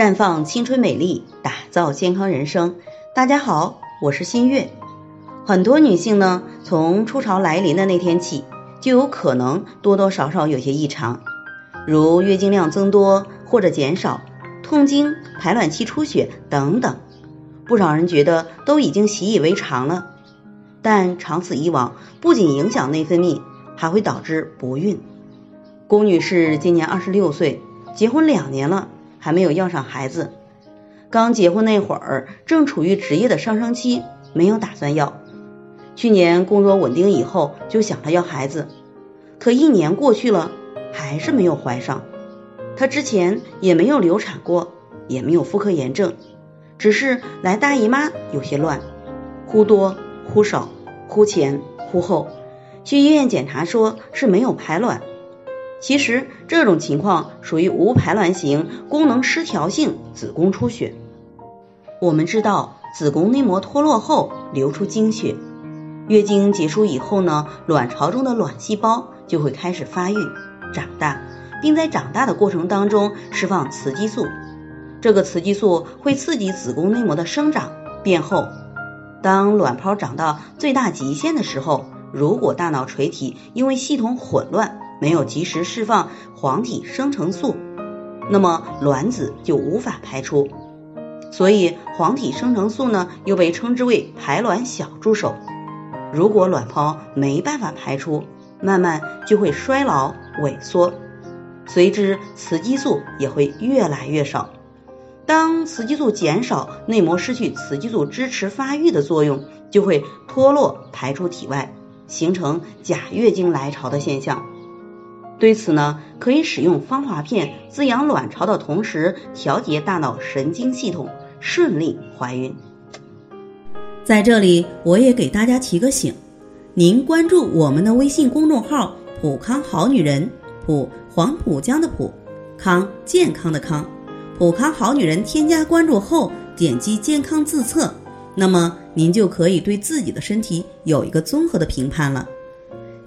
绽放青春美丽，打造健康人生。大家好，我是新月。很多女性呢，从初潮来临的那天起，就有可能多多少少有些异常，如月经量增多或者减少、痛经、排卵期出血等等。不少人觉得都已经习以为常了，但长此以往，不仅影响内分泌，还会导致不孕。龚女士今年二十六岁，结婚两年了，还没有要上孩子。刚结婚那会儿，正处于职业的上升期，没有打算要。去年工作稳定以后，就想着要孩子，可一年过去了，还是没有怀上。她之前也没有流产过，也没有妇科炎症。只是来大姨妈有些乱，忽多忽少，忽前忽后。去医院检查说是没有排卵，其实这种情况属于无排卵型功能失调性子宫出血。我们知道子宫内膜脱落后流出经血，月经结束以后呢，卵巢中的卵细胞就会开始发育长大，并在长大的过程当中释放雌激素。这个雌激素会刺激子宫内膜的生长变厚，当卵泡长到最大极限的时候，如果大脑垂体因为系统混乱没有及时释放黄体生成素，那么卵子就无法排出。所以黄体生成素呢又被称之为排卵小助手。如果卵泡没办法排出，慢慢就会衰老萎缩，随之雌激素也会越来越少。当雌激素减少，内膜失去雌激素支持发育的作用，就会脱落排出体外，形成假月经来潮的现象。对此呢，可以使用芳华片滋养卵巢的同时，调节大脑神经系统，顺利怀孕。在这里，我也给大家提个醒：您关注我们的微信公众号“普康好女人”，普黄浦江的浦，康健康的康。普康好女人添加关注后，点击健康自测，那么您就可以对自己的身体有一个综合的评判了。